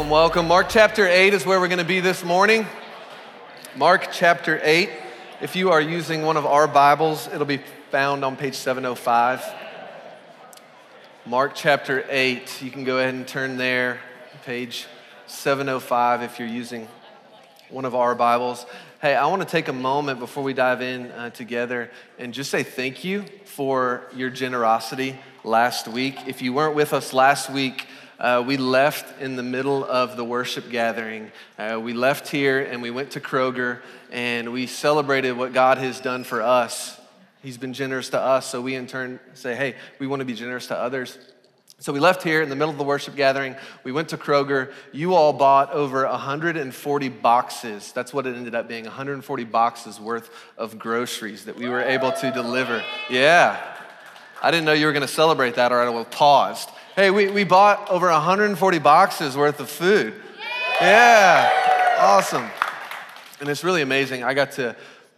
Welcome, welcome. Mark chapter 8 is where we're going to be this morning. Mark chapter 8. If you are using one of our Bibles, it'll be found on page 705. Mark chapter 8. You can go ahead and turn there, page 705, if you're using one of our Bibles. Hey, I want to take a moment before we dive in uh, together and just say thank you for your generosity last week. If you weren't with us last week, uh, we left in the middle of the worship gathering. Uh, we left here and we went to Kroger and we celebrated what God has done for us. He's been generous to us, so we in turn say, hey, we want to be generous to others. So we left here in the middle of the worship gathering. We went to Kroger. You all bought over 140 boxes. That's what it ended up being 140 boxes worth of groceries that we were able to deliver. Yeah. I didn't know you were going to celebrate that or I would have paused. Hey, we, we bought over 140 boxes worth of food. Yeah. Awesome. And it's really amazing. I got to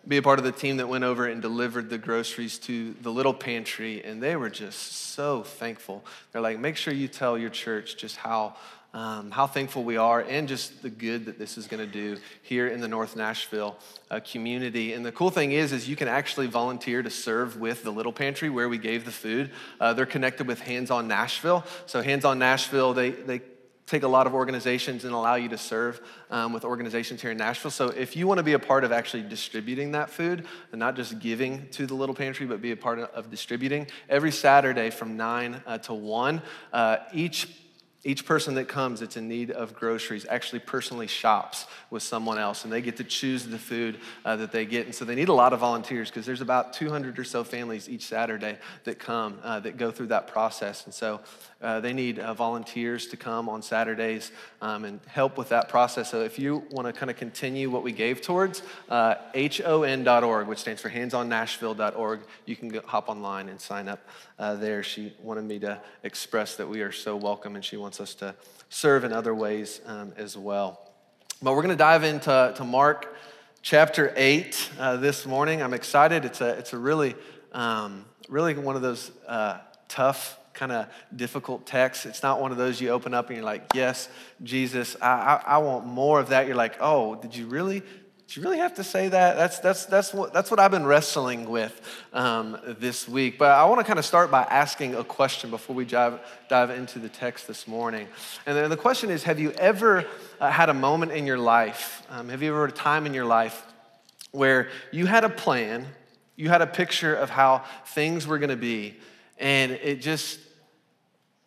be a part of the team that went over and delivered the groceries to the little pantry, and they were just so thankful. They're like, make sure you tell your church just how. Um, how thankful we are, and just the good that this is going to do here in the North Nashville uh, community. And the cool thing is, is you can actually volunteer to serve with the Little Pantry where we gave the food. Uh, they're connected with Hands On Nashville. So Hands On Nashville, they they take a lot of organizations and allow you to serve um, with organizations here in Nashville. So if you want to be a part of actually distributing that food and not just giving to the little pantry, but be a part of distributing, every Saturday from 9 uh, to 1, uh, each each person that comes that's in need of groceries actually personally shops with someone else and they get to choose the food uh, that they get and so they need a lot of volunteers because there's about 200 or so families each saturday that come uh, that go through that process and so uh, they need uh, volunteers to come on Saturdays um, and help with that process. So if you want to kind of continue what we gave towards, uh, HON.org, which stands for handsonnashville.org, you can hop online and sign up uh, there. She wanted me to express that we are so welcome and she wants us to serve in other ways um, as well. But we're going to dive into to Mark chapter 8 uh, this morning. I'm excited. It's a, it's a really, um, really one of those uh, tough kind of difficult text. It's not one of those you open up and you're like, yes, Jesus, I, I, I, want more of that. You're like, oh, did you really? Did you really have to say that? That's, that's, that's, what, that's what I've been wrestling with um, this week. But I want to kind of start by asking a question before we dive, dive into the text this morning. And then the question is Have you ever uh, had a moment in your life? Um, have you ever had a time in your life where you had a plan, you had a picture of how things were going to be, and it just,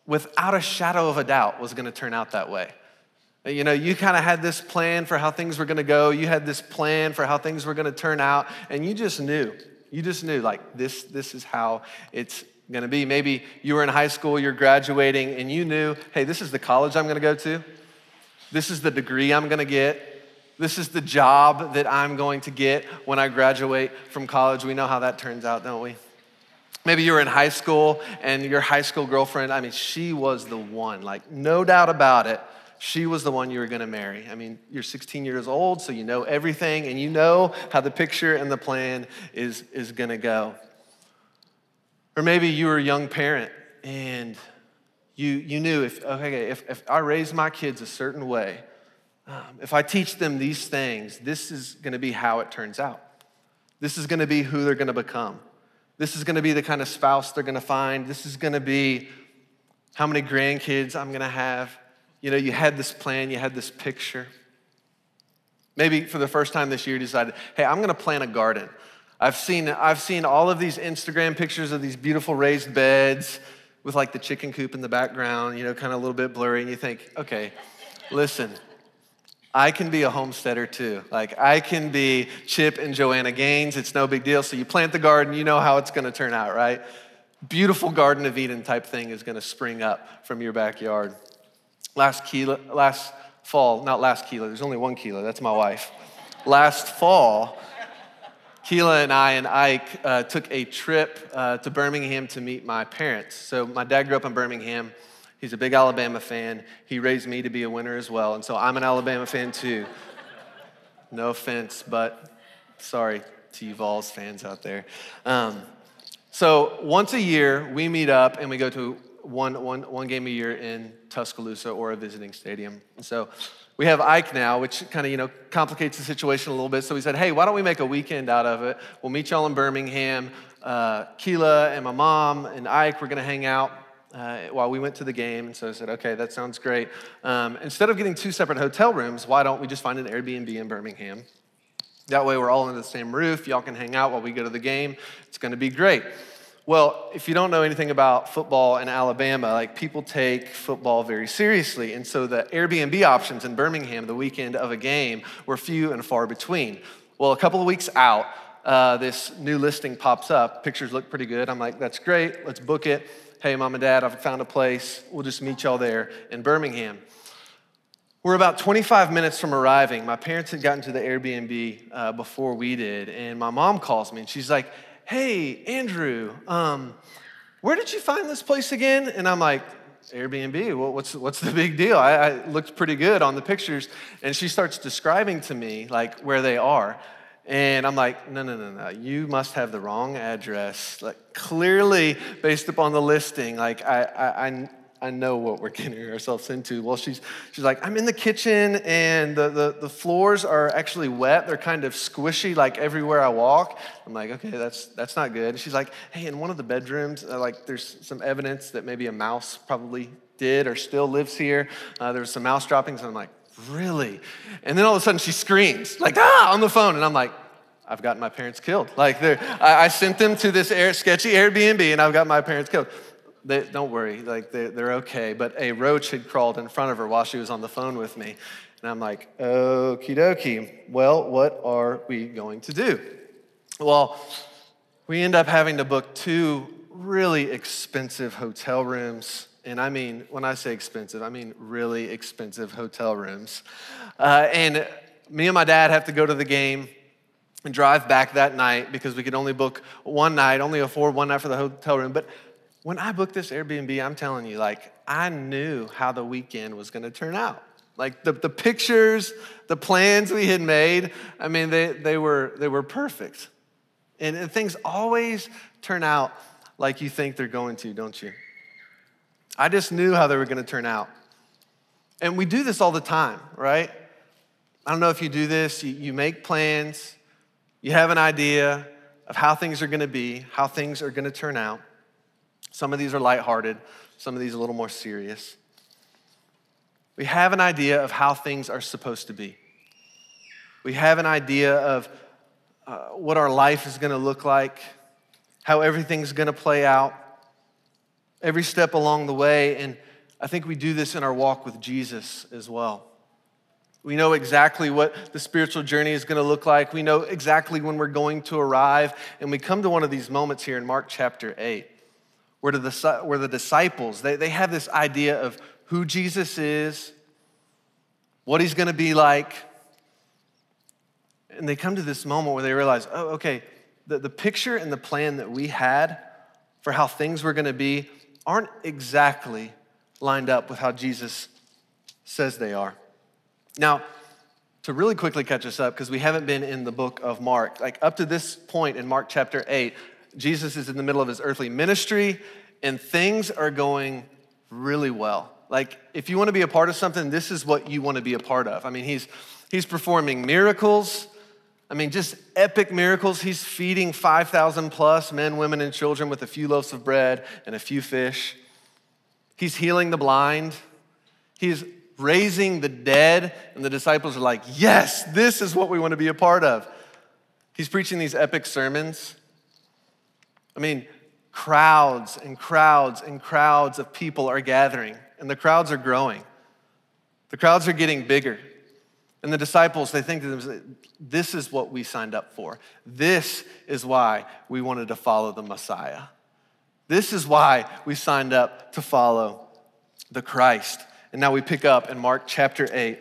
without a shadow of a doubt, was going to turn out that way. You know, you kind of had this plan for how things were going to go. You had this plan for how things were going to turn out, and you just knew. You just knew, like, this, this is how it's going to be. Maybe you were in high school, you're graduating, and you knew, hey, this is the college I'm going to go to. This is the degree I'm going to get. This is the job that I'm going to get when I graduate from college. We know how that turns out, don't we? Maybe you were in high school and your high school girlfriend, I mean, she was the one, like, no doubt about it. She was the one you were gonna marry. I mean, you're 16 years old, so you know everything and you know how the picture and the plan is, is gonna go. Or maybe you were a young parent and you, you knew if, okay, if, if I raise my kids a certain way, um, if I teach them these things, this is gonna be how it turns out. This is gonna be who they're gonna become. This is going to be the kind of spouse they're going to find. This is going to be how many grandkids I'm going to have. You know, you had this plan, you had this picture. Maybe for the first time this year, you decided, hey, I'm to plant a garden. I've seen, I've seen all of these Instagram pictures of these beautiful raised beds with like the chicken coop in the background, you know, kind of a little bit blurry. And you think, okay, listen, I can be a homesteader too. Like I can be Chip and Joanna Gaines. It's no big deal. So you plant the garden, you know how it's going to turn out, right? Beautiful Garden of Eden type thing is going to spring up from your backyard. Last Keela, last fall, not last Keela. There's only one Keela. That's my wife. Last fall, Keela and I and Ike uh, took a trip uh, to Birmingham to meet my parents. So my dad grew up in Birmingham. He's a big Alabama fan. He raised me to be a winner as well. And so I'm an Alabama fan too. No offense, but sorry to you Vols fans out there. Um, so once a year, we meet up and we go to one, one, one game a year in Tuscaloosa or a visiting stadium. And so we have Ike now, which kind of, you know, complicates the situation a little bit. So we said, hey, why don't we make a weekend out of it? We'll meet y'all in Birmingham. Uh, Keela and my mom and Ike were going to hang out uh, while we went to the game. And so I said, okay, that sounds great. Um, instead of getting two separate hotel rooms, why don't we just find an Airbnb in Birmingham? That way we're all under the same roof. Y'all can hang out while we go to the game. It's going to be great. Well, if you don't know anything about football in Alabama, like people take football very seriously. And so the Airbnb options in Birmingham the weekend of a game were few and far between. Well, a couple of weeks out, uh, this new listing pops up. Pictures look pretty good. I'm like, that's great. Let's book it. Hey, mom and dad, I've found a place. We'll just meet y'all there in Birmingham. We're about 25 minutes from arriving. My parents had gotten to the Airbnb uh, before we did, and my mom calls me and she's like, Hey, Andrew, um, where did you find this place again? And I'm like, Airbnb, well, what's, what's the big deal? I, I looked pretty good on the pictures. And she starts describing to me like where they are. And I'm like, no, no, no, no. You must have the wrong address. Like clearly, based upon the listing, like I, I, I know what we're getting ourselves into. Well, she's, she's like, I'm in the kitchen and the, the, the floors are actually wet. They're kind of squishy, like everywhere I walk. I'm like, okay, that's, that's not good. She's like, hey, in one of the bedrooms, uh, like there's some evidence that maybe a mouse probably did or still lives here. Uh, there was some mouse droppings. And I'm like, really? And then all of a sudden she screams, like, ah, on the phone. And I'm like, I've gotten my parents killed. Like, I, I sent them to this air, sketchy Airbnb and I've got my parents killed. They, don't worry, like they, they're okay. But a roach had crawled in front of her while she was on the phone with me. And I'm like, okie dokie. Well, what are we going to do? Well, we end up having to book two really expensive hotel rooms and I mean, when I say expensive, I mean really expensive hotel rooms. Uh, and me and my dad have to go to the game and drive back that night because we could only book one night, only afford one night for the hotel room. But when I booked this Airbnb, I'm telling you, like, I knew how the weekend was gonna turn out. Like the, the pictures, the plans we had made, I mean, they, they, were, they were perfect. And, and things always turn out like you think they're going to, don't you? I just knew how they were to turn out. And we do this all the time, right? I don't know if you do this. You, you make plans, you have an idea of how things are to be, how things are to turn out. Some of these are lighthearted, some of these a little more serious. We have an idea of how things are supposed to be. We have an idea of uh, what our life is going to look like, how everything's going to play out every step along the way. And I think we do this in our walk with Jesus as well. We know exactly what the spiritual journey is going to look like. We know exactly when we're going to arrive. And we come to one of these moments here in Mark chapter 8, where the, where the disciples, they, they have this idea of who Jesus is, what he's going to be like. And they come to this moment where they realize, oh, okay, the, the picture and the plan that we had for how things were going to be aren't exactly lined up with how Jesus says they are. Now, to really quickly catch us up, because we haven't been in the book of Mark, like up to this point in Mark chapter 8, Jesus is in the middle of his earthly ministry and things are going really well. Like, if you want to be a part of something, this is what you want to be a part of. I mean, he's, he's performing miracles. I mean, just epic miracles. He's feeding 5,000 plus men, women, and children with a few loaves of bread and a few fish. He's healing the blind. He's raising the dead. And the disciples are like, yes, this is what we want to be a part of. He's preaching these epic sermons. I mean, crowds and crowds and crowds of people are gathering, and the crowds are growing. The crowds are getting bigger. And the disciples, they think this is what we signed up for. This is why we wanted to follow the Messiah. This is why we signed up to follow the Christ. And now we pick up in Mark chapter 8.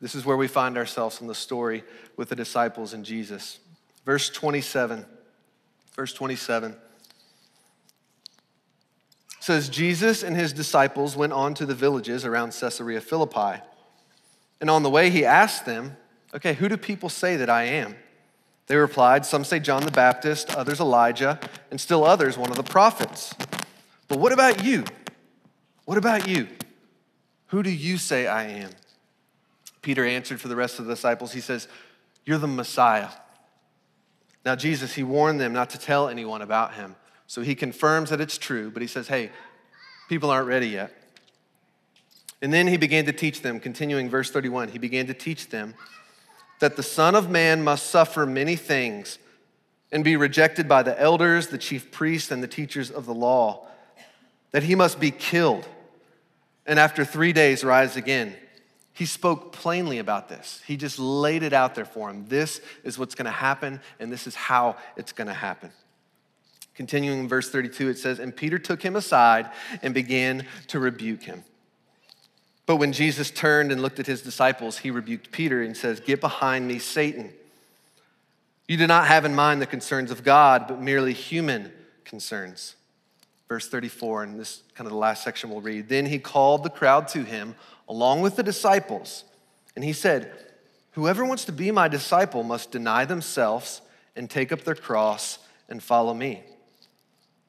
This is where we find ourselves in the story with the disciples and Jesus. Verse 27. Verse 27 says Jesus and his disciples went on to the villages around Caesarea Philippi. And on the way, he asked them, Okay, who do people say that I am? They replied, Some say John the Baptist, others Elijah, and still others one of the prophets. But what about you? What about you? Who do you say I am? Peter answered for the rest of the disciples. He says, You're the Messiah. Now, Jesus, he warned them not to tell anyone about him. So he confirms that it's true, but he says, Hey, people aren't ready yet. And then he began to teach them, continuing verse 31, he began to teach them that the Son of Man must suffer many things and be rejected by the elders, the chief priests, and the teachers of the law, that he must be killed, and after three days rise again. He spoke plainly about this. He just laid it out there for him. This is what's going to happen, and this is how it's going to happen. Continuing in verse 32, it says, And Peter took him aside and began to rebuke him. But when Jesus turned and looked at his disciples, he rebuked Peter and says, Get behind me, Satan. You do not have in mind the concerns of God, but merely human concerns. Verse 34, and this kind of the last section we'll read. Then he called the crowd to him along with the disciples, and he said, Whoever wants to be my disciple must deny themselves and take up their cross and follow me.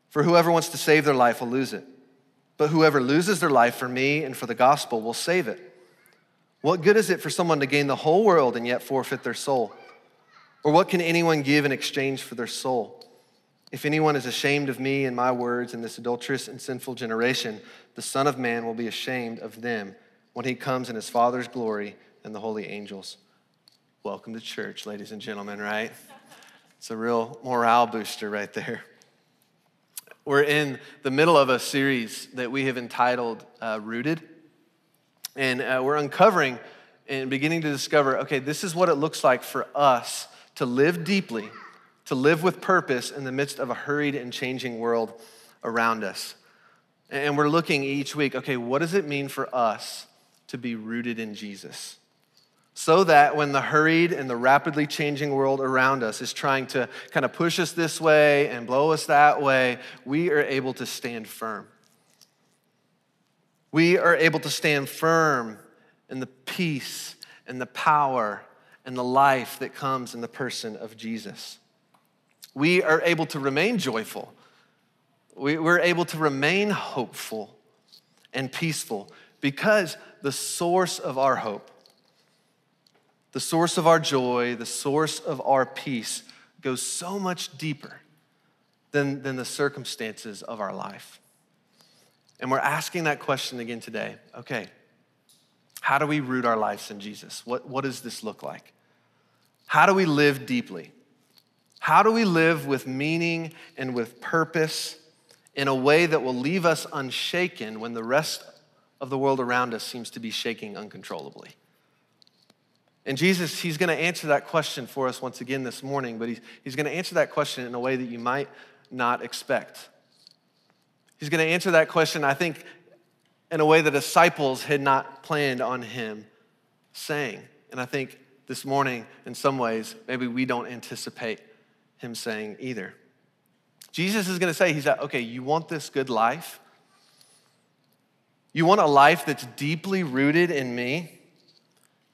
For whoever wants to save their life will lose it, but whoever loses their life for me and for the gospel will save it. What good is it for someone to gain the whole world and yet forfeit their soul? Or what can anyone give in exchange for their soul? If anyone is ashamed of me and my words in this adulterous and sinful generation, the Son of Man will be ashamed of them when he comes in his Father's glory and the holy angels. Welcome to church, ladies and gentlemen, right? It's a real morale booster right there. We're in the middle of a series that we have entitled uh, Rooted, and uh, we're uncovering and beginning to discover okay, this is what it looks like for us to live deeply, to live with purpose in the midst of a hurried and changing world around us. And we're looking each week, okay, what does it mean for us to be rooted in Jesus? So that when the hurried and the rapidly changing world around us is trying to kind of push us this way and blow us that way, we are able to stand firm. We are able to stand firm in the peace and the power and the life that comes in the person of Jesus. We are able to remain joyful. We, we're able to remain hopeful and peaceful because the source of our hope, the source of our joy, the source of our peace goes so much deeper than, than the circumstances of our life. And we're asking that question again today. Okay, how do we root our lives in Jesus? What, what does this look like? How do we live deeply? How do we live with meaning and with purpose in a way that will leave us unshaken when the rest of the world around us seems to be shaking uncontrollably? And Jesus, He's going to answer that question for us once again this morning, but He's, he's going to answer that question in a way that you might not expect. He's going to answer that question, I think, in a way the disciples had not planned on Him saying. And I think this morning, in some ways, maybe we don't anticipate him saying either. Jesus is going to say, He's like, okay, you want this good life? You want a life that's deeply rooted in me?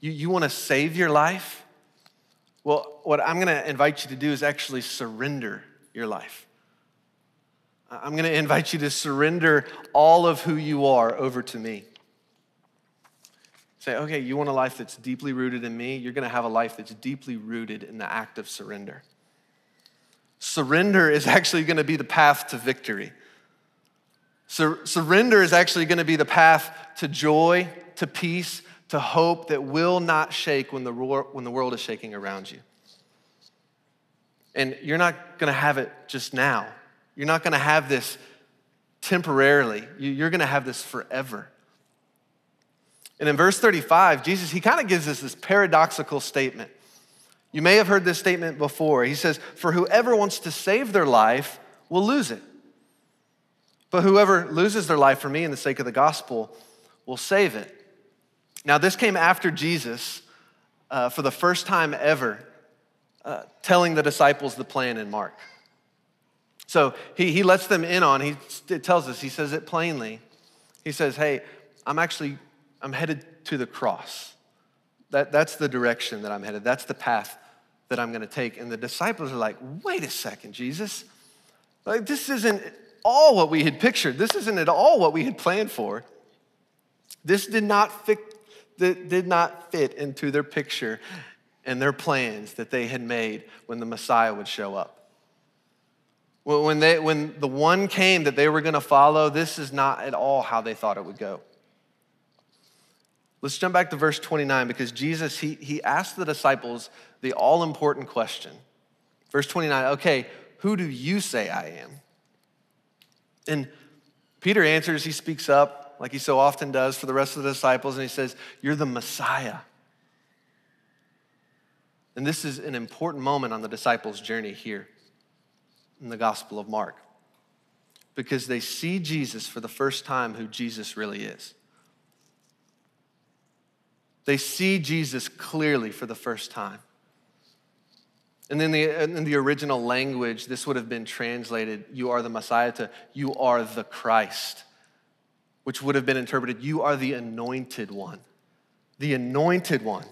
You, you want to save your life? Well, what I'm going to invite you to do is actually surrender your life. I'm going to invite you to surrender all of who you are over to me. Say, okay, you want a life that's deeply rooted in me? You're going to have a life that's deeply rooted in the act of surrender. Surrender is actually going to be the path to victory. Sur- surrender is actually going to be the path to joy, to peace, to hope that will not shake when the, ro- when the world is shaking around you. And you're not going to have it just now. You're not going to have this temporarily. You're going to have this forever. And in verse 35, Jesus, he kind of gives us this paradoxical statement. You may have heard this statement before. He says, For whoever wants to save their life will lose it. But whoever loses their life for me in the sake of the gospel will save it. Now, this came after Jesus, uh, for the first time ever, uh, telling the disciples the plan in Mark. So he, he lets them in on, he tells us, he says it plainly. He says, Hey, I'm actually I'm headed to the cross. That, that's the direction that I'm headed. That's the path that I'm going to take. And the disciples are like, wait a second, Jesus. Like, this isn't all what we had pictured. This isn't at all what we had planned for. This did not fit, did not fit into their picture and their plans that they had made when the Messiah would show up. When, they, when the one came that they were going to follow, this is not at all how they thought it would go. Let's jump back to verse 29 because Jesus, he, he asked the disciples the all important question. Verse 29, okay, who do you say I am? And Peter answers, he speaks up like he so often does for the rest of the disciples, and he says, You're the Messiah. And this is an important moment on the disciples' journey here in the Gospel of Mark because they see Jesus for the first time who Jesus really is. They see Jesus clearly for the first time. And then the, in the original language, this would have been translated, you are the Messiah, to you are the Christ, which would have been interpreted, you are the anointed one. The anointed one.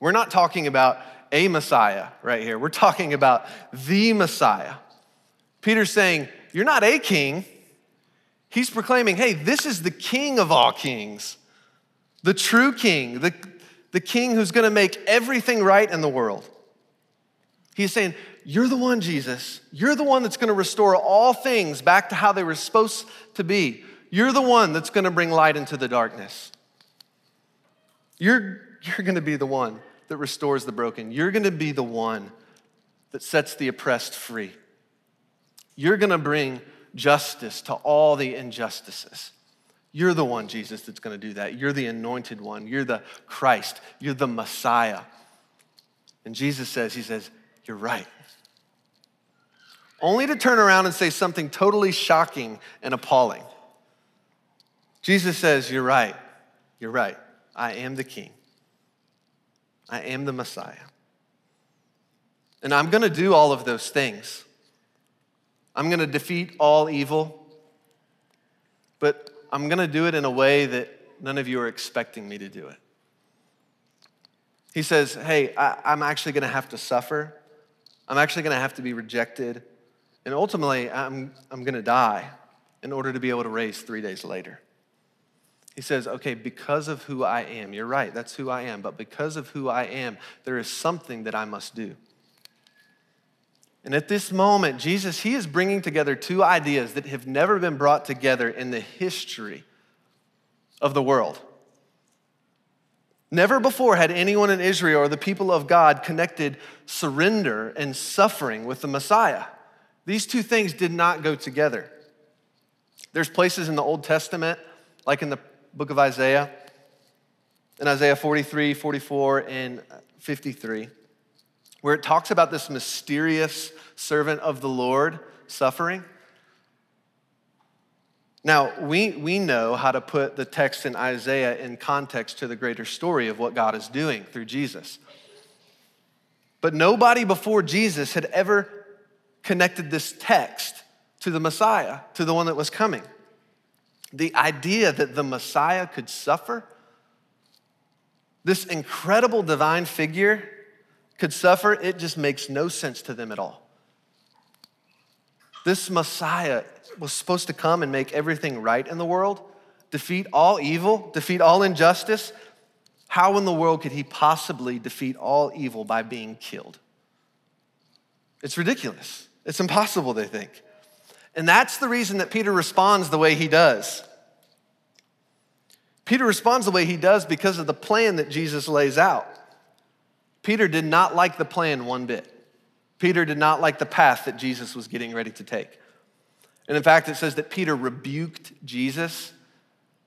We're not talking about a Messiah right here, we're talking about the Messiah. Peter's saying, You're not a king. He's proclaiming, Hey, this is the king of all kings, the true king, the, the king who's gonna make everything right in the world. He's saying, You're the one, Jesus. You're the one that's to restore all things back to how they were supposed to be. You're the one that's going to bring light into the darkness. You're, you're going to be the one that restores the broken. You're going to be the one that sets the oppressed free. You're going to bring justice to all the injustices. You're the one, Jesus, that's going to do that. You're the anointed one. You're the Christ. You're the Messiah. And Jesus says, He says, you're right. Only to turn around and say something totally shocking and appalling. Jesus says, You're right. You're right. I am the king. I am the Messiah. And I'm going to do all of those things. I'm going to defeat all evil, but I'm going to do it in a way that none of you are expecting me to do it. He says, Hey, I, am actually going to have to suffer. I'm actually going to have to be rejected. And ultimately, I'm, I'm going to die in order to be able to raise three days later. He says, okay, because of who I am, you're right, that's who I am, but because of who I am, there is something that I must do. And at this moment, Jesus, he is bringing together two ideas that have never been brought together in the history of the world. Never before had anyone in Israel or the people of God connected surrender and suffering with the Messiah. These two things did not go together. There's places in the Old Testament, like in the book of Isaiah, in Isaiah 43, 44, and 53, where it talks about this mysterious servant of the Lord suffering. Now, we, we know how to put the text in Isaiah in context to the greater story of what God is doing through Jesus. But nobody before Jesus had ever connected this text to the Messiah, to the one that was coming. The idea that the Messiah could suffer, this incredible divine figure could suffer, it just makes no sense to them at all. This Messiah was supposed to come and make everything right in the world, defeat all evil, defeat all injustice. How in the world could he possibly defeat all evil by being killed? It's ridiculous. It's impossible, they think. And that's the reason that Peter responds the way he does. Peter responds the way he does because of the plan that Jesus lays out. Peter did not like the plan one bit. Peter did not like the path that Jesus was getting ready to take. And in fact, it says that Peter rebuked Jesus.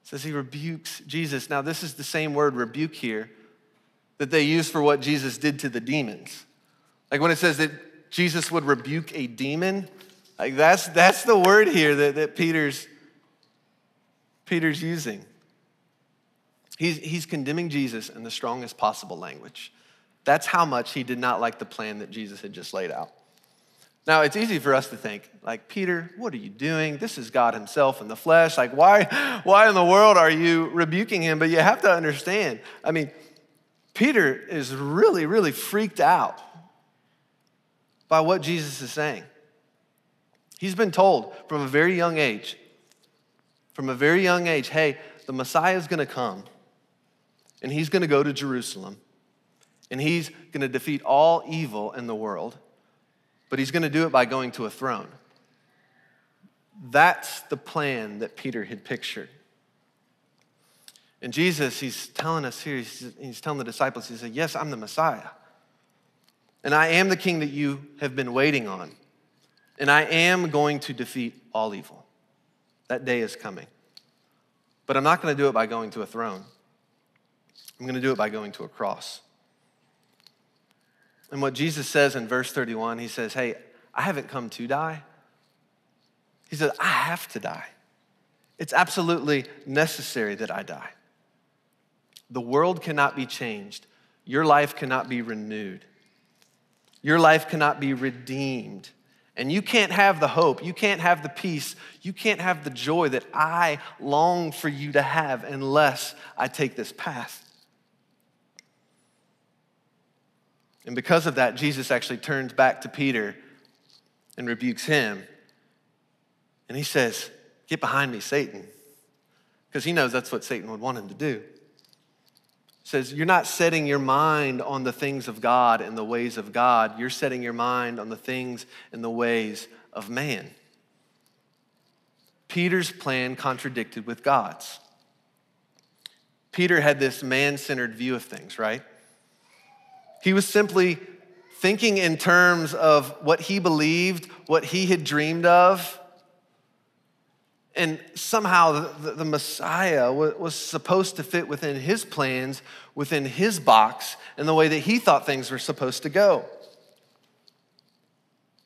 It says he rebukes Jesus. Now, this is the same word rebuke here that they use for what Jesus did to the demons. Like when it says that Jesus would rebuke a demon, like that's, that's the word here that, that Peter's, Peter's using. He's, he's condemning Jesus in the strongest possible language. That's how much he did not like the plan that Jesus had just laid out. Now, it's easy for us to think, like, Peter, what are you doing? This is God Himself in the flesh. Like, why, why in the world are you rebuking Him? But you have to understand, I mean, Peter is really, really freaked out by what Jesus is saying. He's been told from a very young age, from a very young age, hey, the Messiah is going to come and he's going to go to Jerusalem and he's going to defeat all evil in the world, but he's going to do it by going to a throne. That's the plan that Peter had pictured. And Jesus, he's telling us here, he's, he's telling the disciples, he said, Yes, I'm the Messiah. And I am the king that you have been waiting on. And I am going to defeat all evil. That day is coming. But I'm not going to do it by going to a throne. I'm going to do it by going to a cross. And what Jesus says in verse 31, he says, Hey, I haven't come to die. He says, I have to die. It's absolutely necessary that I die. The world cannot be changed. Your life cannot be renewed. Your life cannot be redeemed. And you can't have the hope, you can't have the peace, you can't have the joy that I long for you to have unless I take this path. And because of that, Jesus actually turns back to Peter and rebukes him. And he says, Get behind me, Satan. Because he knows that's what Satan would want him to do. Says, You're not setting your mind on the things of God and the ways of God. You're setting your mind on the things and the ways of man. Peter's plan contradicted with God's. Peter had this man centered view of things, right? He was simply thinking in terms of what he believed, what he had dreamed of. And somehow the, the Messiah was supposed to fit within his plans, within his box, and the way that he thought things were supposed to go.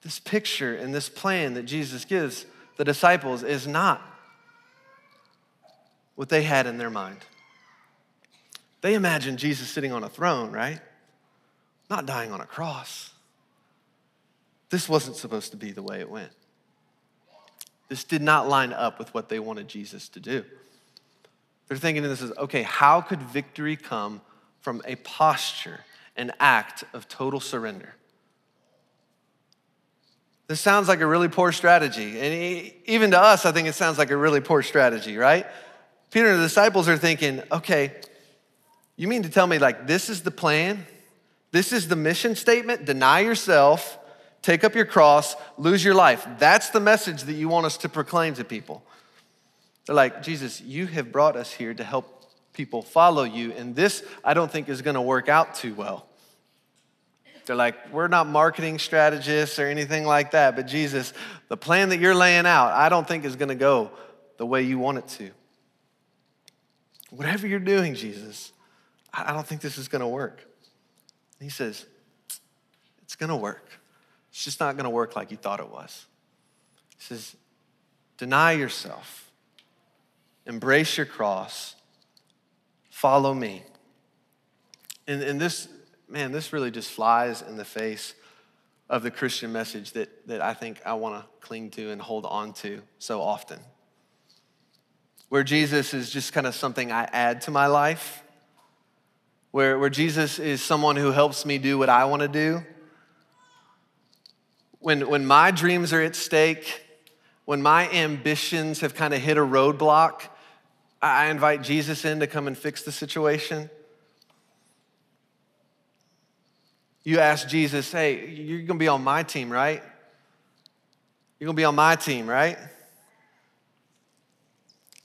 This picture and this plan that Jesus gives the disciples is not what they had in their mind. They imagined Jesus sitting on a throne, right? not dying on a cross. This wasn't supposed to be the way it went. This did not line up with what they wanted Jesus to do. They're thinking this is okay, how could victory come from a posture, an act of total surrender? This sounds like a really poor strategy. And even to us, I think it sounds like a really poor strategy, right? Peter and the disciples are thinking, okay, you mean to tell me like this is the plan? This is the mission statement deny yourself, take up your cross, lose your life. That's the message that you want us to proclaim to people. They're like, Jesus, you have brought us here to help people follow you, and this I don't think is gonna work out too well. They're like, we're not marketing strategists or anything like that, but Jesus, the plan that you're laying out, I don't think is gonna go the way you want it to. Whatever you're doing, Jesus, I don't think this is gonna work. He says, It's going to work. It's just not going to work like you thought it was. He says, Deny yourself, embrace your cross, follow me. And, and this, man, this really just flies in the face of the Christian message that, that I think I want to cling to and hold on to so often. Where Jesus is just kind of something I add to my life where, where Jesus is someone who helps me do what I want to do. When, when my dreams are at stake, when my ambitions have kind of hit a roadblock, I invite Jesus in to come and fix the situation. You ask Jesus, hey, you're gonna be on my team, right? You're gonna be on my team, right?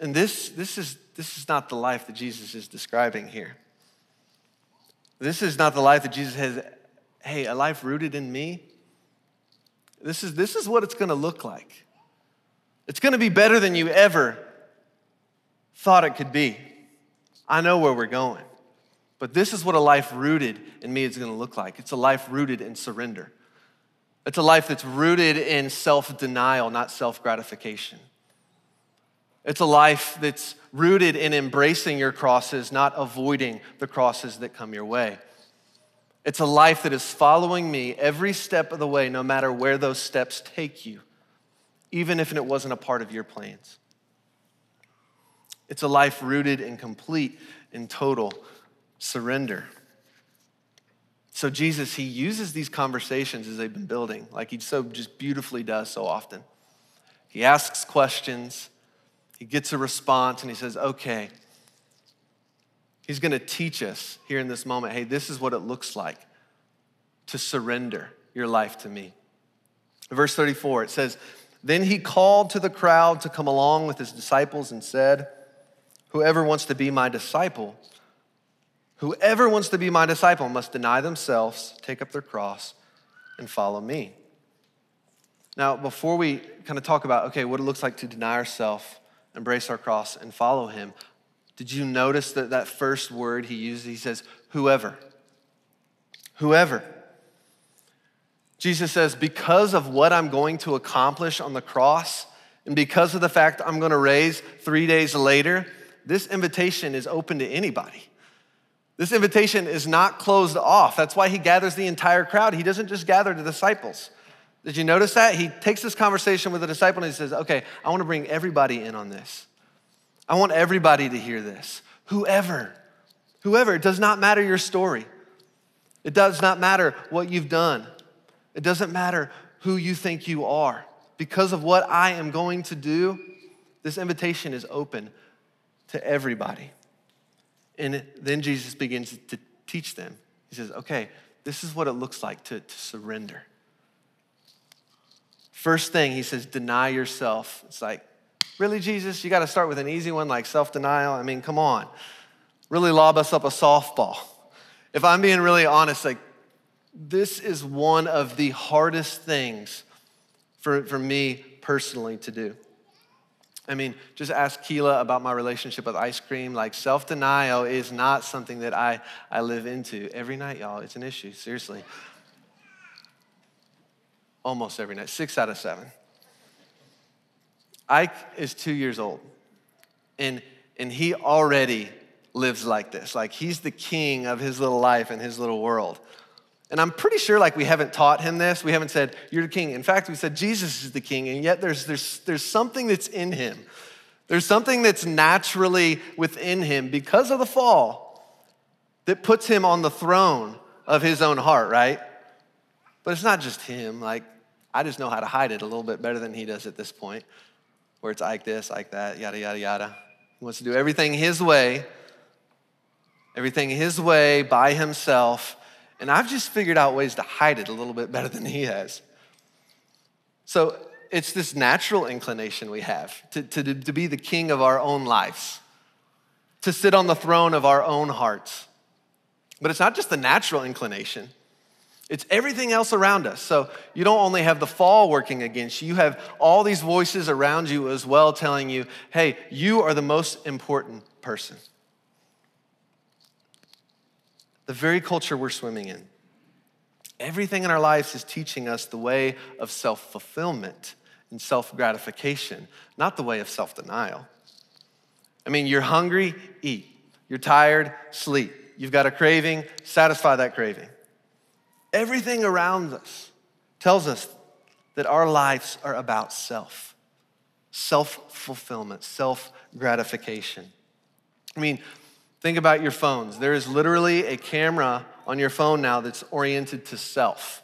And this, this, is, this is not the life that Jesus is describing here. This is not the life that Jesus has, hey, a life rooted in me. This is, this is what it's gonna look like. It's gonna be better than you ever thought it could be. I know where we're going. But this is what a life rooted in me is gonna look like. It's a life rooted in surrender. It's a life that's rooted in self denial, not self gratification. It's a life that's rooted in embracing your crosses, not avoiding the crosses that come your way. It's a life that is following me every step of the way, no matter where those steps take you, even if it wasn't a part of your plans. It's a life rooted in complete and total surrender. So, Jesus, he uses these conversations as they've been building, like he so just beautifully does so often. He asks questions, he gets a response and he says, Okay, He's going to teach us here in this moment hey, this is what it looks like to surrender your life to me. Verse 34, it says, Then he called to the crowd to come along with his disciples and said, Whoever wants to be my disciple, whoever wants to be my disciple must deny themselves, take up their cross, and follow me. Now, before we kind of talk about, okay, what it looks like to deny ourselves, embrace our cross, and follow him, did you notice that that first word he uses? He says, whoever. Whoever. Jesus says, because of what I'm going to accomplish on the cross, and because of the fact I'm going to raise three days later, this invitation is open to anybody. This invitation is not closed off. That's why he gathers the entire crowd. He doesn't just gather the disciples. Did you notice that? He takes this conversation with the disciple and he says, Okay, I want to bring everybody in on this. I want everybody to hear this. Whoever, whoever, it does not matter your story. It does not matter what you've done. It doesn't matter who you think you are. Because of what I am going to do, this invitation is open to everybody. And then Jesus begins to teach them. He says, okay, this is what it looks like to, to surrender. First thing, he says, deny yourself. It's like, really, Jesus? You got to start with an easy one like self denial? I mean, come on. Really lob us up a softball. If I'm being really honest, like, this is one of the hardest things for, for me personally to do. I mean, just ask Keela about my relationship with ice cream. Like, self denial is not something that I, I live into every night, y'all. It's an issue, seriously almost every night, six out of seven. Ike is two years old, and, and he already lives like this. Like he's the king of his little life and his little world. And I'm pretty sure like we haven't taught him this. We haven't said, you're the king. In fact, we said Jesus is the king, and yet there's, there's, there's something that's in him. There's something that's naturally within him because of the fall that puts him on the throne of his own heart, right? But it's not just him. Like, I just know how to hide it a little bit better than he does at this point, where it's like this, like that, yada, yada, yada. He wants to do everything his way, everything his way by himself. And I've just figured out ways to hide it a little bit better than he has. So it's this natural inclination we have to, to, to be the king of our own lives, to sit on the throne of our own hearts. But it's not just the natural inclination. It's everything else around us. So you don't only have the fall working against you, you have all these voices around you as well telling you, hey, you are the most important person. The very culture we're swimming in. Everything in our lives is teaching us the way of self fulfillment and self gratification, not the way of self denial. I mean, you're hungry, eat. You're tired, sleep. You've got a craving, satisfy that craving. Everything around us tells us that our lives are about self, self fulfillment, self gratification. I mean, think about your phones. There is literally a camera on your phone now that's oriented to self.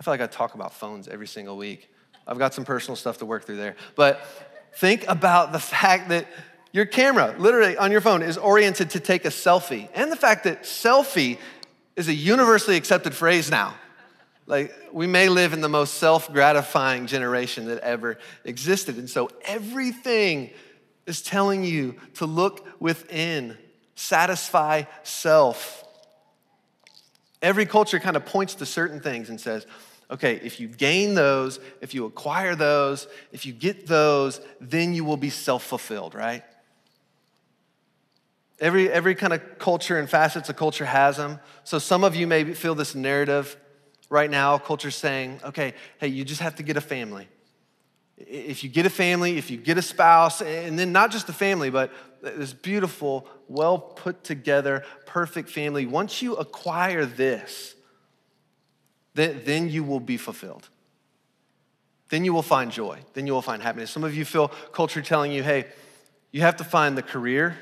I feel like I talk about phones every single week. I've got some personal stuff to work through there. But think about the fact that your camera, literally on your phone, is oriented to take a selfie, and the fact that selfie is a universally accepted phrase now. Like, we may live in the most self gratifying generation that ever existed. And so, everything is telling you to look within, satisfy self. Every culture kind of points to certain things and says, okay, if you gain those, if you acquire those, if you get those, then you will be self fulfilled, right? Every, every kind of culture and facets of culture has them. So some of you may feel this narrative right now. Culture's saying, okay, hey, you just have to get a family. If you get a family, if you get a spouse, and then not just a family, but this beautiful, well put together, perfect family, once you acquire this, then, then you will be fulfilled. Then you will find joy. Then you will find happiness. Some of you feel culture telling you, hey, you have to find the career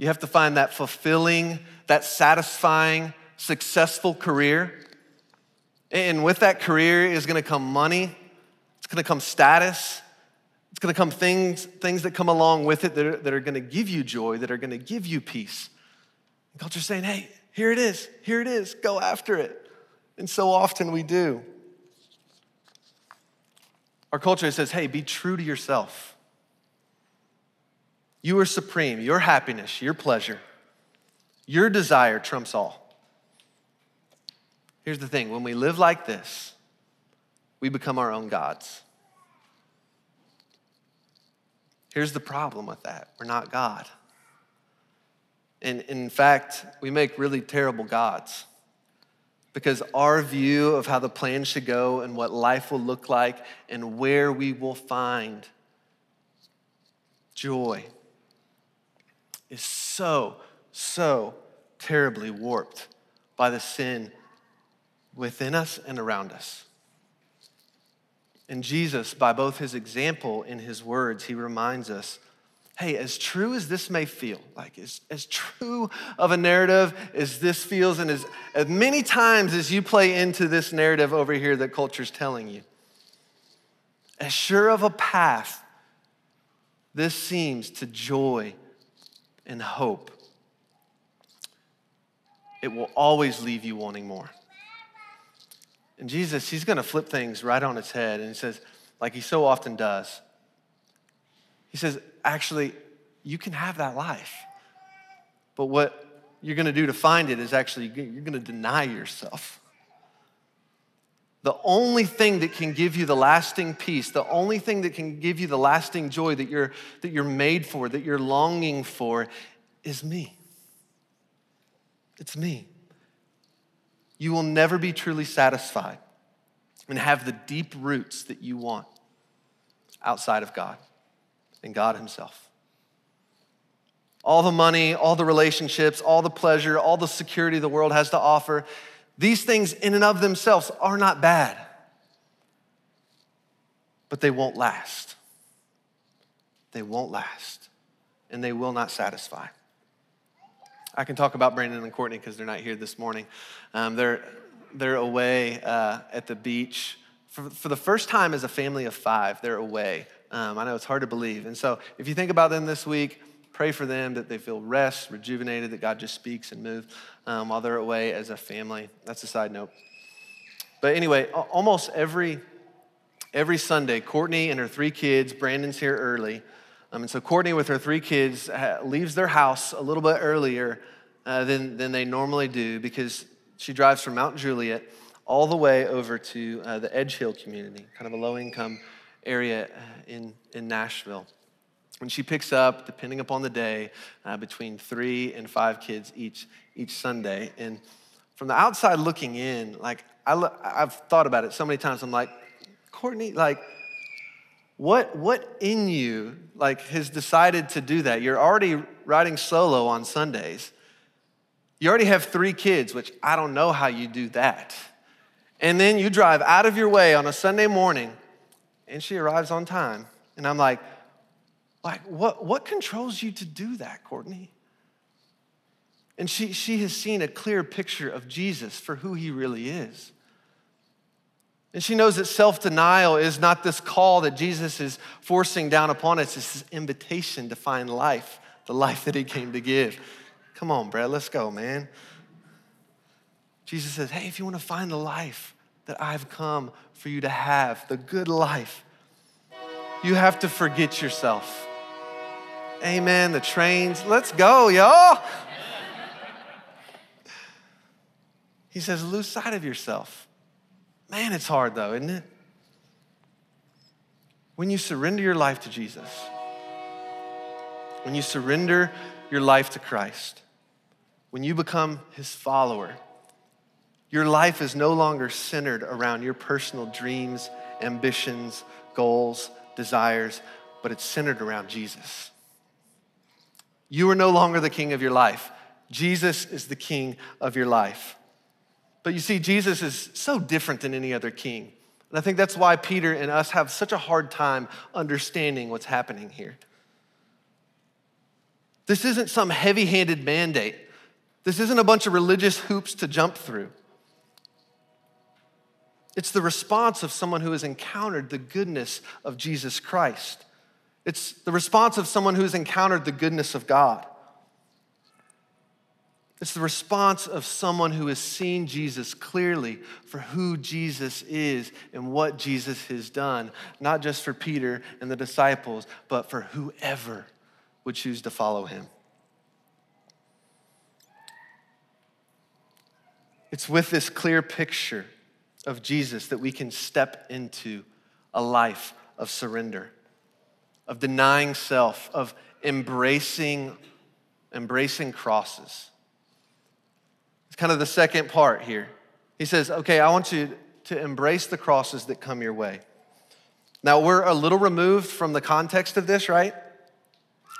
you have to find that fulfilling, that satisfying, successful career. And with that career is to come money, it's to come status, It's to come things, things that come along with it that are, that are to give you joy, that are to give you peace. And culture's saying, hey, here it is, here it is, go after it. And so often we do. Our culture says, hey, be true to yourself. You are supreme. Your happiness, your pleasure, your desire trumps all. Here's the thing when we live like this, we become our own gods. Here's the problem with that we're not God. And in fact, we make really terrible gods because our view of how the plan should go and what life will look like and where we will find joy is so, so terribly warped by the sin within us and around us. And Jesus, by both his example and his words, he reminds us hey, as true as this may feel, like as, as true of a narrative as this feels, and as, as many times as you play into this narrative over here that culture's telling you, as sure of a path this seems to joy and hope, it will always leave you wanting more. And Jesus, he's going to flip things right on its head. And he says, like he so often does, he says, actually, you can have that life. But what you're going to do to find it is actually, you're going to deny yourself. The only thing that can give you the lasting peace, the only thing that can give you the lasting joy that you're, that you're made for, that you're longing for, is me. It's me you will never be truly satisfied and have the deep roots that you want outside of God and God Himself. All the money, all the relationships, all the pleasure, all the security the world has to offer, these things in and of themselves are not bad, but they won't last. They won't last, and they will not satisfy. I can talk about Brandon and Courtney because they're not here this morning. Um, they're, they're away uh, at the beach. For, for the first time as a family of five, they're away. Um, I know it's hard to believe. And so if you think about them this week, pray for them that they feel rest, rejuvenated, that God just speaks and moves um, while they're away as a family. That's a side note. But anyway, almost every, every Sunday, Courtney and her three kids, Brandon's here early, um, and so Courtney, with her three kids, leaves their house a little bit earlier uh, than, than they normally do because she drives from Mount Juliet all the way over to uh, the Edge Hill community, kind of a low income area uh, in, in Nashville. And she picks up, depending upon the day, uh, between three and five kids each, each Sunday. And from the outside looking in, like I, I've thought about it so many times, I'm like, Courtney, like, what, what in you like has decided to do that? You're already riding solo on Sundays. You already have three kids, which I don't know how you do that. And then you drive out of your way on a Sunday morning and she arrives on time. And I'm like, like what, what controls you to do that, Courtney? And she, she has seen a clear picture of Jesus for who he really is. And she knows that self denial is not this call that Jesus is forcing down upon us, it's his invitation to find life, the life that he came to give. Come on, Brad, let's go, man. Jesus says, Hey, if you want to find the life that I've come for you to have, the good life, you have to forget yourself. Amen. The trains, let's go, y'all. He says, Lose sight of yourself. Man, it's hard though, isn't it? When you surrender your life to Jesus, when you surrender your life to Christ, when you become his follower, your life is no longer centered around your personal dreams, ambitions, goals, desires, but it's centered around Jesus. You are no longer the king of your life. Jesus is the king of your life. But you see, Jesus is so different than any other king. And I think that's why Peter and us have such a hard time understanding what's happening here. This isn't some heavy handed mandate, this isn't a bunch of religious hoops to jump through. It's the response of someone who has encountered the goodness of Jesus Christ. It's the response of someone who's encountered the goodness of God. It's the response of someone who has seen Jesus clearly for who Jesus is and what Jesus has done, not just for Peter and the disciples, but for whoever would choose to follow him. It's with this clear picture of Jesus that we can step into a life of surrender, of denying self, of embracing, embracing crosses it's kind of the second part here. He says, Okay, I want you to embrace the crosses that come your way. Now, we're a little removed from the context of this, right?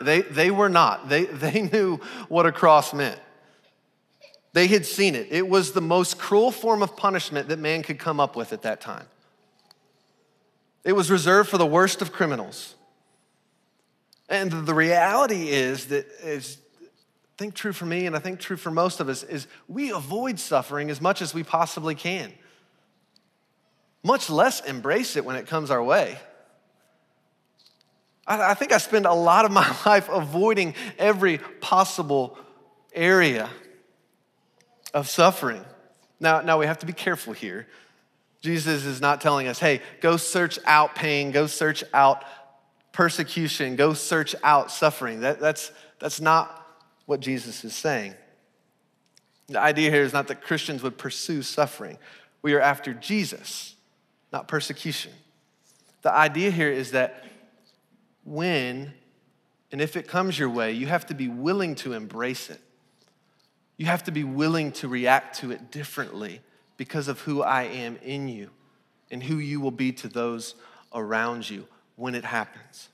They, they were not. They, they knew what a cross meant. They had seen it. It was the most cruel form of punishment that man could come up with at that time. It was reserved for the worst of criminals. And the reality is that, is think true for me and I think true for most of us is we avoid suffering as much as we possibly can. Much less embrace it when it comes our way. I, I think I spend a lot of my life avoiding every possible area of suffering. Now, now we have to be careful here. Jesus is not telling us, hey, go search out pain, go search out persecution, go search out suffering. That, that's, that's not what Jesus is saying. The idea here is not that Christians would pursue suffering. We are after Jesus, not persecution. The idea here is that when and if it comes your way, you have to be willing to embrace it. You have to be willing to react to it differently because of who I am in you and who you will be to those around you when it happens.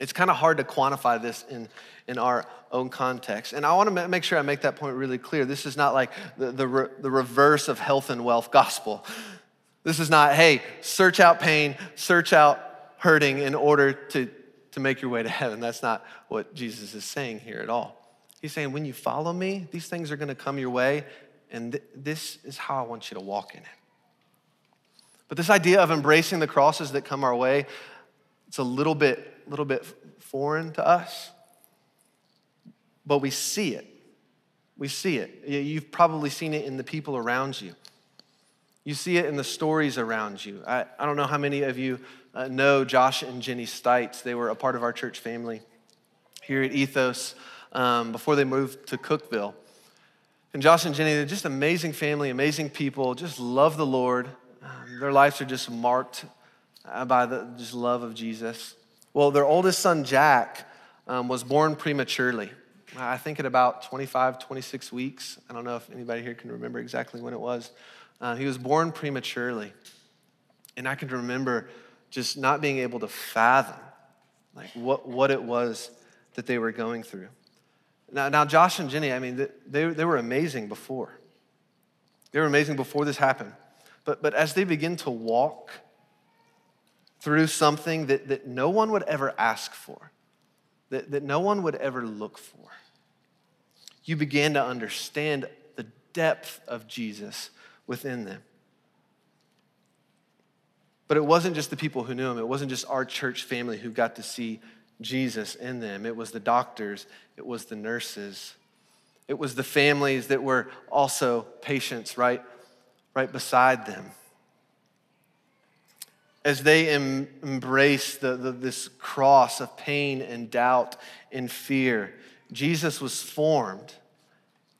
It's kind of hard to quantify this in, in our own context. And I want to make sure I make that point really clear. This is not like the, the, re, the reverse of health and wealth gospel. This is not, hey, search out pain, search out hurting in order to, to make your way to heaven. That's not what Jesus is saying here at all. He's saying, when you follow me, these things are going to come your way, and th- this is how I want you to walk in it. But this idea of embracing the crosses that come our way, it's a little bit, little bit foreign to us but we see it. We see it. You've probably seen it in the people around you. You see it in the stories around you. I, I don't know how many of you uh, know Josh and Jenny Stites. They were a part of our church family here at Ethos um, before they moved to Cookeville. And Josh and Jenny, they're just amazing family, amazing people, just love the Lord. Their lives are just marked uh, by the just love of Jesus. Well, their oldest son, Jack, um, was born prematurely. I think at about 25, 26 weeks. I don't know if anybody here can remember exactly when it was. Uh, he was born prematurely. And I can remember just not being able to fathom like what, what it was that they were going through. Now, now Josh and Jenny, I mean, they, they were amazing before. They were amazing before this happened. But, but as they begin to walk through something that, that no one would ever ask for, that, that no one would ever look for, you began to understand the depth of Jesus within them. But it wasn't just the people who knew him, it wasn't just our church family who got to see Jesus in them. It was the doctors, it was the nurses, it was the families that were also patients right, right beside them. As they em- embraced the, the, this cross of pain and doubt and fear, Jesus was formed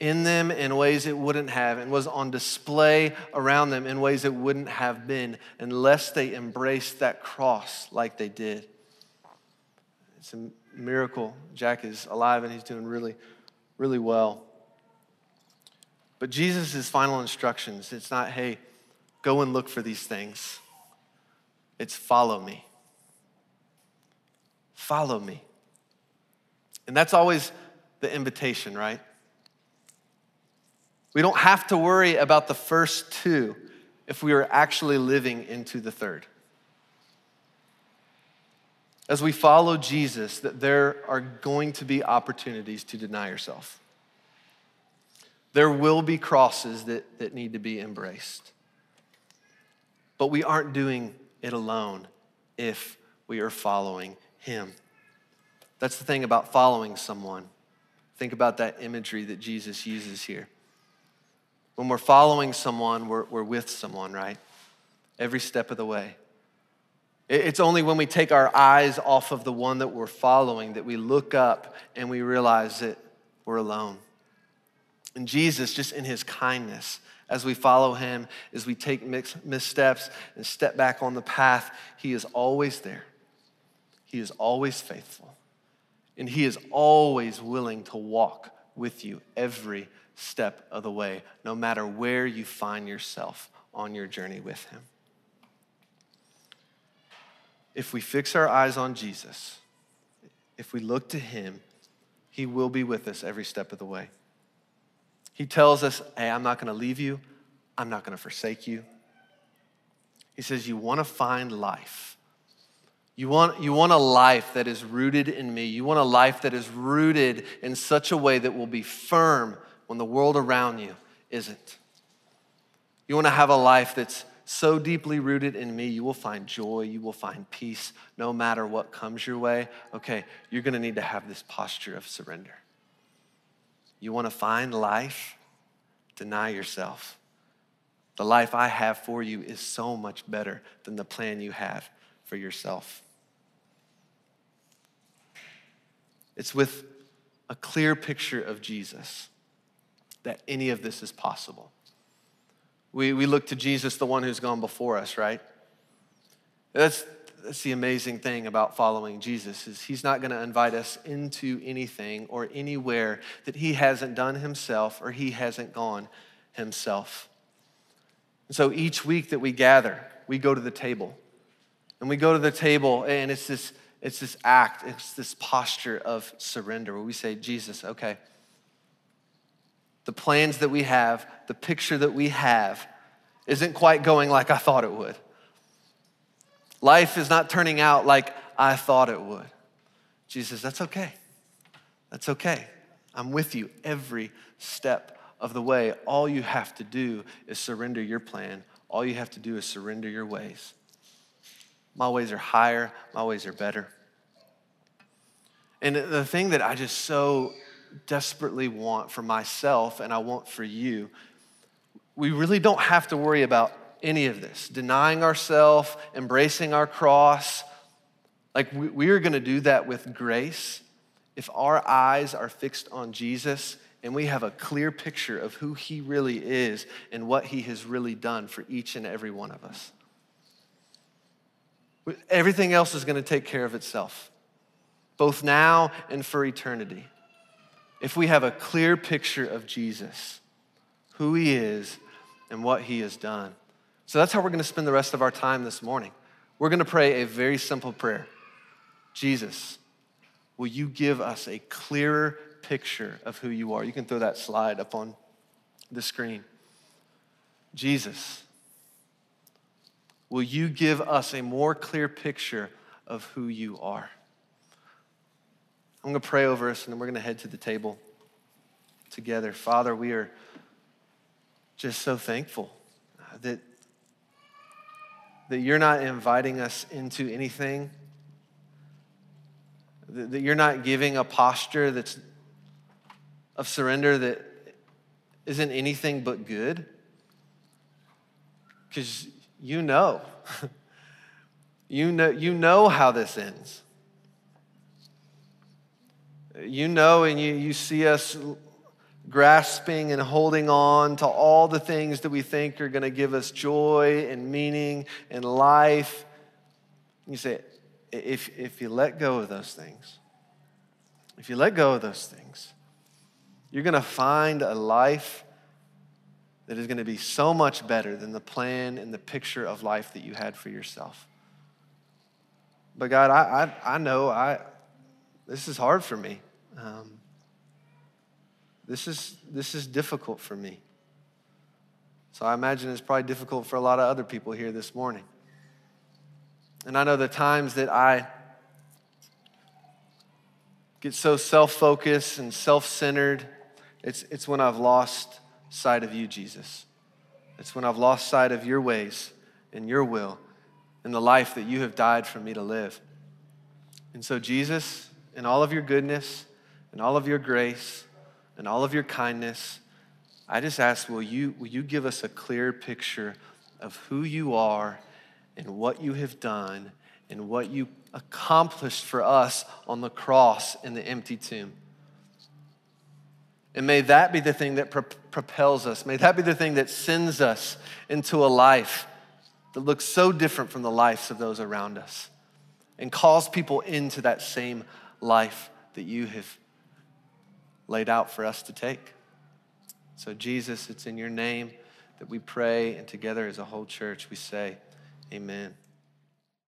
in them in ways it wouldn't have and was on display around them in ways it wouldn't have been unless they embraced that cross like they did. It's a miracle. Jack is alive and he's doing really, really well. But Jesus' final instructions, it's not, hey, go and look for these things. It's follow me. Follow me. And that's always the invitation, right? We don't have to worry about the first two if we are actually living into the third. As we follow Jesus, that there are going to be opportunities to deny yourself. There will be crosses that, that need to be embraced. But we aren't doing it alone if we are following Him. That's the thing about following someone. Think about that imagery that Jesus uses here. When we're following someone, we're, we're with someone, right? Every step of the way. It's only when we take our eyes off of the one that we're following that we look up and we realize that we're alone. And Jesus, just in his kindness, as we follow him, as we take missteps and step back on the path, he is always there. He is always faithful. And he is always willing to walk with you every step of the way, no matter where you find yourself on your journey with him. If we fix our eyes on Jesus, if we look to him, he will be with us every step of the way. He tells us, Hey, I'm not going to leave you, I'm not going to forsake you. He says, You want to find life. You want, you want a life that is rooted in me. You want a life that is rooted in such a way that will be firm when the world around you isn't. You want to have a life that's so deeply rooted in me, you will find joy, you will find peace no matter what comes your way. Okay, you're going to need to have this posture of surrender. You want to find life? Deny yourself. The life I have for you is so much better than the plan you have for yourself. It's with a clear picture of Jesus that any of this is possible. We, we look to Jesus, the one who's gone before us, right? That's, that's the amazing thing about following Jesus is he's not going to invite us into anything or anywhere that he hasn't done himself or he hasn't gone himself. And so each week that we gather, we go to the table. And we go to the table and it's this it's this act, it's this posture of surrender where we say, Jesus, okay, the plans that we have, the picture that we have, isn't quite going like I thought it would. Life is not turning out like I thought it would. Jesus, that's okay. That's okay. I'm with you every step of the way. All you have to do is surrender your plan. All you have to do is surrender your ways. My ways are higher, my ways are better. And the thing that I just so desperately want for myself and I want for you, we really don't have to worry about any of this denying ourselves, embracing our cross. Like, we, we are going to do that with grace if our eyes are fixed on Jesus and we have a clear picture of who he really is and what he has really done for each and every one of us. Everything else is going to take care of itself, both now and for eternity if we have a clear picture of Jesus, who he is, and what he has done. So that's how we're going to spend the rest of our time this morning. We're going to pray a very simple prayer Jesus, will you give us a clearer picture of who you are? You can throw that slide up on the screen. Jesus, will you give us a more clear picture of who you are? I'm going to pray over us and then we're going to head to the table together. Father, we are just so thankful uh, that, that you're not inviting us into anything, that, you're not giving a posture that's of surrender that isn't anything but good. Because you know. you know you know how this ends. You know, and you, you see us grasping and holding on to all the things that we think are going to give us joy and meaning and life. You say, if, if you let go of those things, if you let go of those things, you're going to find a life that is going to be so much better than the plan and the picture of life that you had for yourself. But God, I, I, I know I, this is hard for me. Um, this, is, this is difficult for me. So I imagine it's probably difficult for a lot of other people here this morning. And I know the times that I get so self focused and self centered, it's, it's when I've lost sight of you, Jesus. It's when I've lost sight of your ways and your will and the life that you have died for me to live. And so, Jesus, in all of your goodness, and all of your grace, and all of your kindness, I just ask, will you, will you give us a clear picture of who you are and what you have done and what you accomplished for us on the cross in the empty tomb? And may that be the thing that pro- propels us. May that be the thing that sends us into a life that looks so different from the lives of those around us and calls people into that same life that you have laid out for us to take. So, Jesus, it's in your name that we pray, and together as a whole church, we say, Amen.